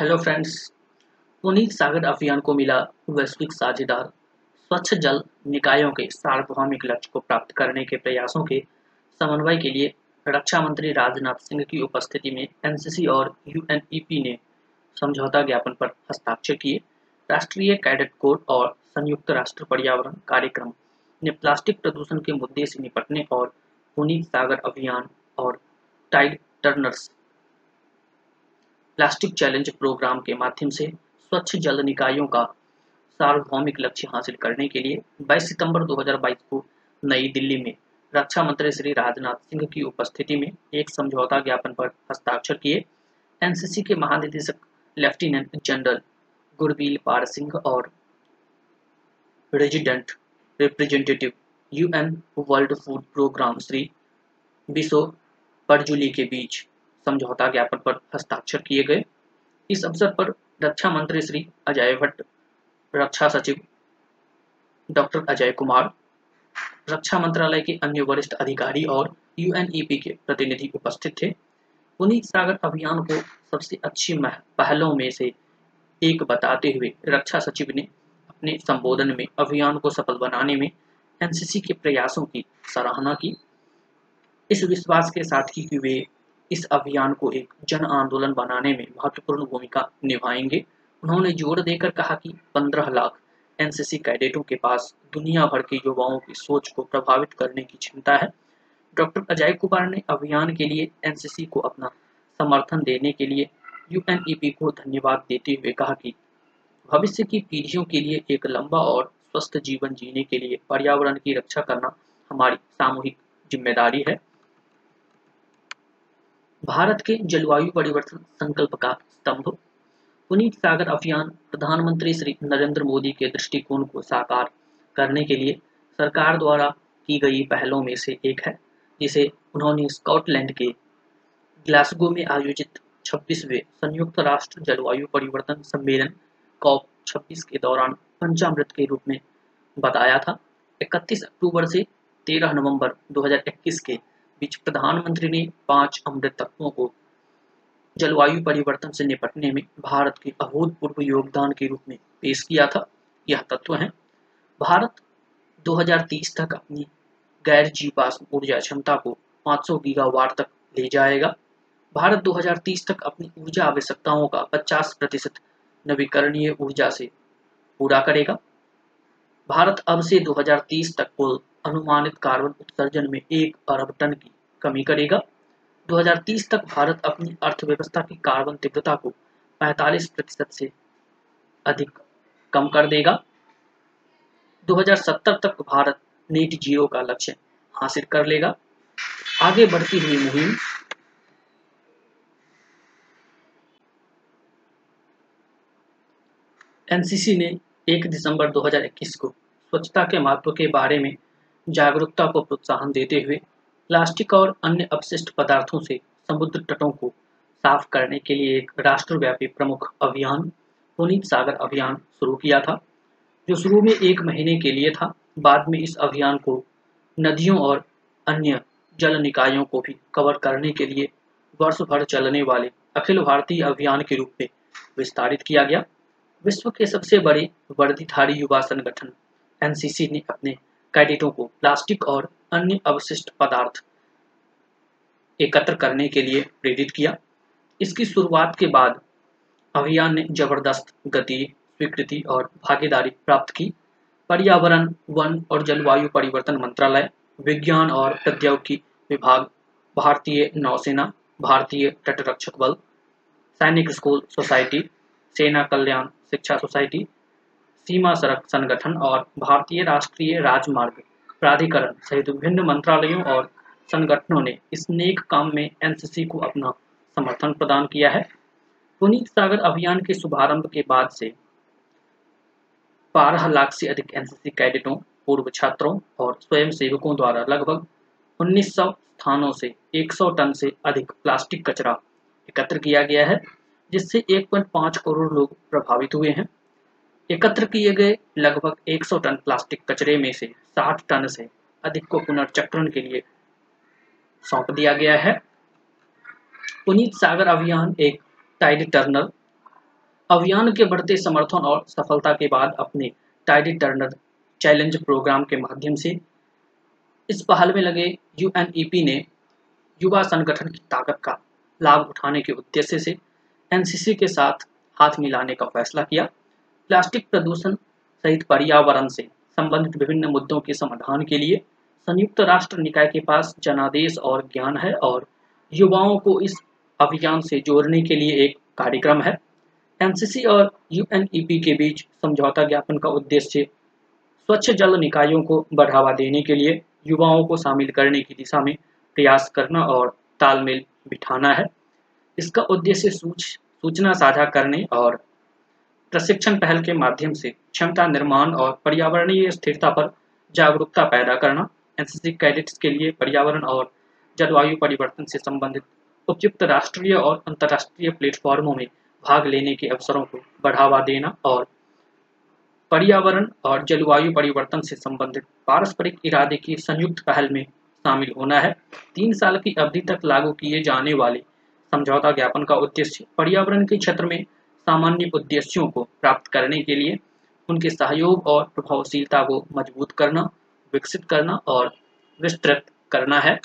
Hello friends Puneet Sagar अभियान को मिला वैश्विक साझेदार। स्वच्छ जल निकायों के सार्वभौमिक लक्ष्य को प्राप्त करने के प्रयासों के समन्वय के लिए रक्षा मंत्री राजनाथ सिंह की उपस्थिति में एनसीसी और यूएनईपी ने समझौता ज्ञापन पर हस्ताक्षर किए। राष्ट्रीय कैडेट कोड और संयुक्त राष्ट्र पर्यावरण कार्यक्रम ने प्लास्टिक प्रदूषण के मुद्दे से निपटने और पुनीत सागर अभियान और Tide Turners plastic challenge programme के माध्यम से स्वच्छ जल निकायों का सार्वभौमिक लक्ष्य हासिल करने के लिए 22 सितंबर 2022 को नई दिल्ली में रक्षा मंत्री श्री राजनाथ सिंह की उपस्थिति में एक समझौता ज्ञापन पर हस्ताक्षर किए। एनसीसी के महानिदेशक लेफ्टिनेंट जनरल गुरबील पार सिंह और resident representative UN World Food Programme Shri Bisow Parajuli के बीच समझौता ज्ञापन पर हस्ताक्षर किए गए। इस अवसर पर रक्षा मंत्री श्री अजय भट्ट, रक्षा सचिव डॉक्टर अजय कुमार, रक्षा मंत्रालय के अन्य वरिष्ठ अधिकारी और यूएनईपी के प्रतिनिधि उपस्थित थे। पुनीत सागर अभियान को सबसे अच्छी पहलों में से एक बताते हुए रक्षा सचिव ने अपने संबोधन में अभियान को सफल बनाने में एनसीसी के प्रयासों की सराहना की। इस विश्वास के साथ ही कि वे इस अभियान को एक जन आंदोलन बनाने में महत्वपूर्ण भूमिका निभाएँगे। उन्होंने ज़ोर देकर कहा कि 15 लाख एनसीसी कैडेटों के पास दुनिया भर के युवाओं की सोच को प्रभावित करने की क्षमता है। डॉक्टर अजय कुमार ने अभियान के लिए एनसीसी को अपना समर्थन देने के लिए यूएनईपी को धन्यवाद देते हुए कहा कि भविष्य की पीढ़ियों के लिए एक लंबा और स्वस्थ जीवन जीने के लिए पर्यावरण की रक्षा करना हमारी सामूहिक ज़िम्मेदारी है। भारत के जलवायु परिवर्तन संकल्प का स्तंभ। पुनीत सागर अभियान प्रधानमंत्री श्री नरेंद्र मोदी के दृष्टिकोण को साकार करने के लिए सरकार द्वारा की गई पहलों में से एक है, जिसे उन्होंने स्कॉटलैंड के ग्लासगो में आयोजित 26वें संयुक्त राष्ट्र जलवायु परिवर्तन सम्मेलन कॉप 26 के दौरान पंचामृत के रूप में बताया था। 31 अक्टूबर से 13 नवंबर 2021 के बीच प्रधानमंत्री ने पाँच अमृत तत्वों को जलवायु परिवर्तन से निपटने में भारत के अभूतपूर्व योगदान के रूप में पेश किया था। यह तत्व है। भारत 2030 तक अपनी गैर जीवाश्म ऊर्जा क्षमता को 500 गीगावाट तक ले जाएगा। भारत 2030 तक अपनी ऊर्जा आवश्यकताओं का 50 प्रतिशत नवीकरणीय ऊर्जा से पूरा करेगा। भारत अब से 2030 तक कुल अनुमानित कार्बन उत्सर्जन में एक अरब टन की कमी करेगा। 2030 तक भारत अपनी अर्थव्यवस्था की कार्बन तीव्रता को 45 प्रतिशत से अधिक कम कर देगा। 2070 तक भारत नेट ज़ीरो का लक्ष्य हासिल कर लेगा। आगे बढ़ती हुई मुहिम। एनसीसी ने 1 दिसंबर 2021 को स्वच्छता के महत्व के बारे में जागरूकता को प्रोत्साहन देते हुए प्लास्टिक और अन्य अपशिष्ट पदार्थों से समुद्र तटों को साफ़ करने के लिए एक राष्ट्रव्यापी प्रमुख अभियान, पुनीत सागर अभियान शुरू किया था, जो शुरू में एक महीने के लिए था। बाद में इस अभियान को नदियों और अन्य जल निकायों को भी कवर करने के लिए वर्ष भर चलने वाले अखिल भारतीय अभियान के रूप में विस्तारित किया गया। विश्व के सबसे बड़े वर्दीधारी युवा संगठन, एनसीसी ने अपने कैडेटों को प्लास्टिक और अन्य अवशिष्ट पदार्थ एकत्र करने के लिए प्रेरित किया। इसकी शुरुआत के बाद अभियान ने ज़बरदस्त गति, स्वीकृति और भागीदारी प्राप्त की। पर्यावरण, वन और जलवायु परिवर्तन मंत्रालय, विज्ञान और प्रौद्योगिकी विभाग, भारतीय नौसेना, भारतीय तटरक्षक बल, सैनिक स्कूल सोसाइटी, सेना कल्याण शिक्षा सोसाइटी सीमा सड़क संगठन और भारतीय राष्ट्रीय राजमार्ग प्राधिकरण सहित विभिन्न मंत्रालयों और संगठनों ने इस नेक काम में एनसीसी को अपना समर्थन प्रदान किया है। पुनीत सागर अभियान के शुभारंभ के बाद से बारह लाख से अधिक एनसीसी कैडेटों, पूर्व छात्रों और स्वयं सेवकों द्वारा लगभग 1900 स्थानों से 100 टन से अधिक प्लास्टिक कचरा एकत्र किया गया है, जिससे 1.5 करोड़ लोग प्रभावित हुए हैं। एकत्र किए गए लगभग 100 टन प्लास्टिक कचरे में से 60 टन से अधिक को पुनर्चक्रण के लिए सौंप दिया गया है। पुनीत सागर अभियान एक टाइड टर्नर। अभियान के बढ़ते समर्थन और सफलता के बाद अपने टाइड टर्नर चैलेंज प्रोग्राम के माध्यम से इस पहल में लगे यूएनईपी ने युवा संगठन की ताकत का लाभ उठाने के उद्देश्य से एनसीसी के साथ हाथ मिलाने का फैसला किया। प्लास्टिक प्रदूषण सहित पर्यावरण से संबंधित विभिन्न मुद्दों के समाधान के लिए संयुक्त राष्ट्र निकाय के पास जनादेश और ज्ञान है और युवाओं को इस अभियान से जोड़ने के लिए एक कार्यक्रम है। एनसीसी और यूएनईपी के बीच समझौता ज्ञापन का उद्देश्य स्वच्छ जल निकायों को बढ़ावा देने के लिए युवाओं को शामिल करने की दिशा में प्रयास करना और तालमेल बिठाना है। इसका उद्देश्य सूच, सूचना साझा करने और प्रशिक्षण पहल के माध्यम से क्षमता निर्माण और पर्यावरणीय स्थिरता पर जागरूकता पैदा करना एनसीसी कैडेट्स के लिए पर्यावरण और जलवायु परिवर्तन से संबंधित उपयुक्त राष्ट्रीय और अंतर्राष्ट्रीय प्लेटफॉर्मों में भाग लेने के अवसरों को बढ़ावा देना और पर्यावरण और जलवायु परिवर्तन से संबंधित पारस्परिक इरादे की संयुक्त पहल में शामिल होना है। तीन साल की अवधि तक लागू किए जाने वाले समझौता ज्ञापन का उद्देश्य पर्यावरण के क्षेत्र में सामान्य उद्देश्यों को प्राप्त करने के लिए उनके सहयोग और प्रभावशीलता को मज़बूत करना, विकसित करना और विस्तृत करना है।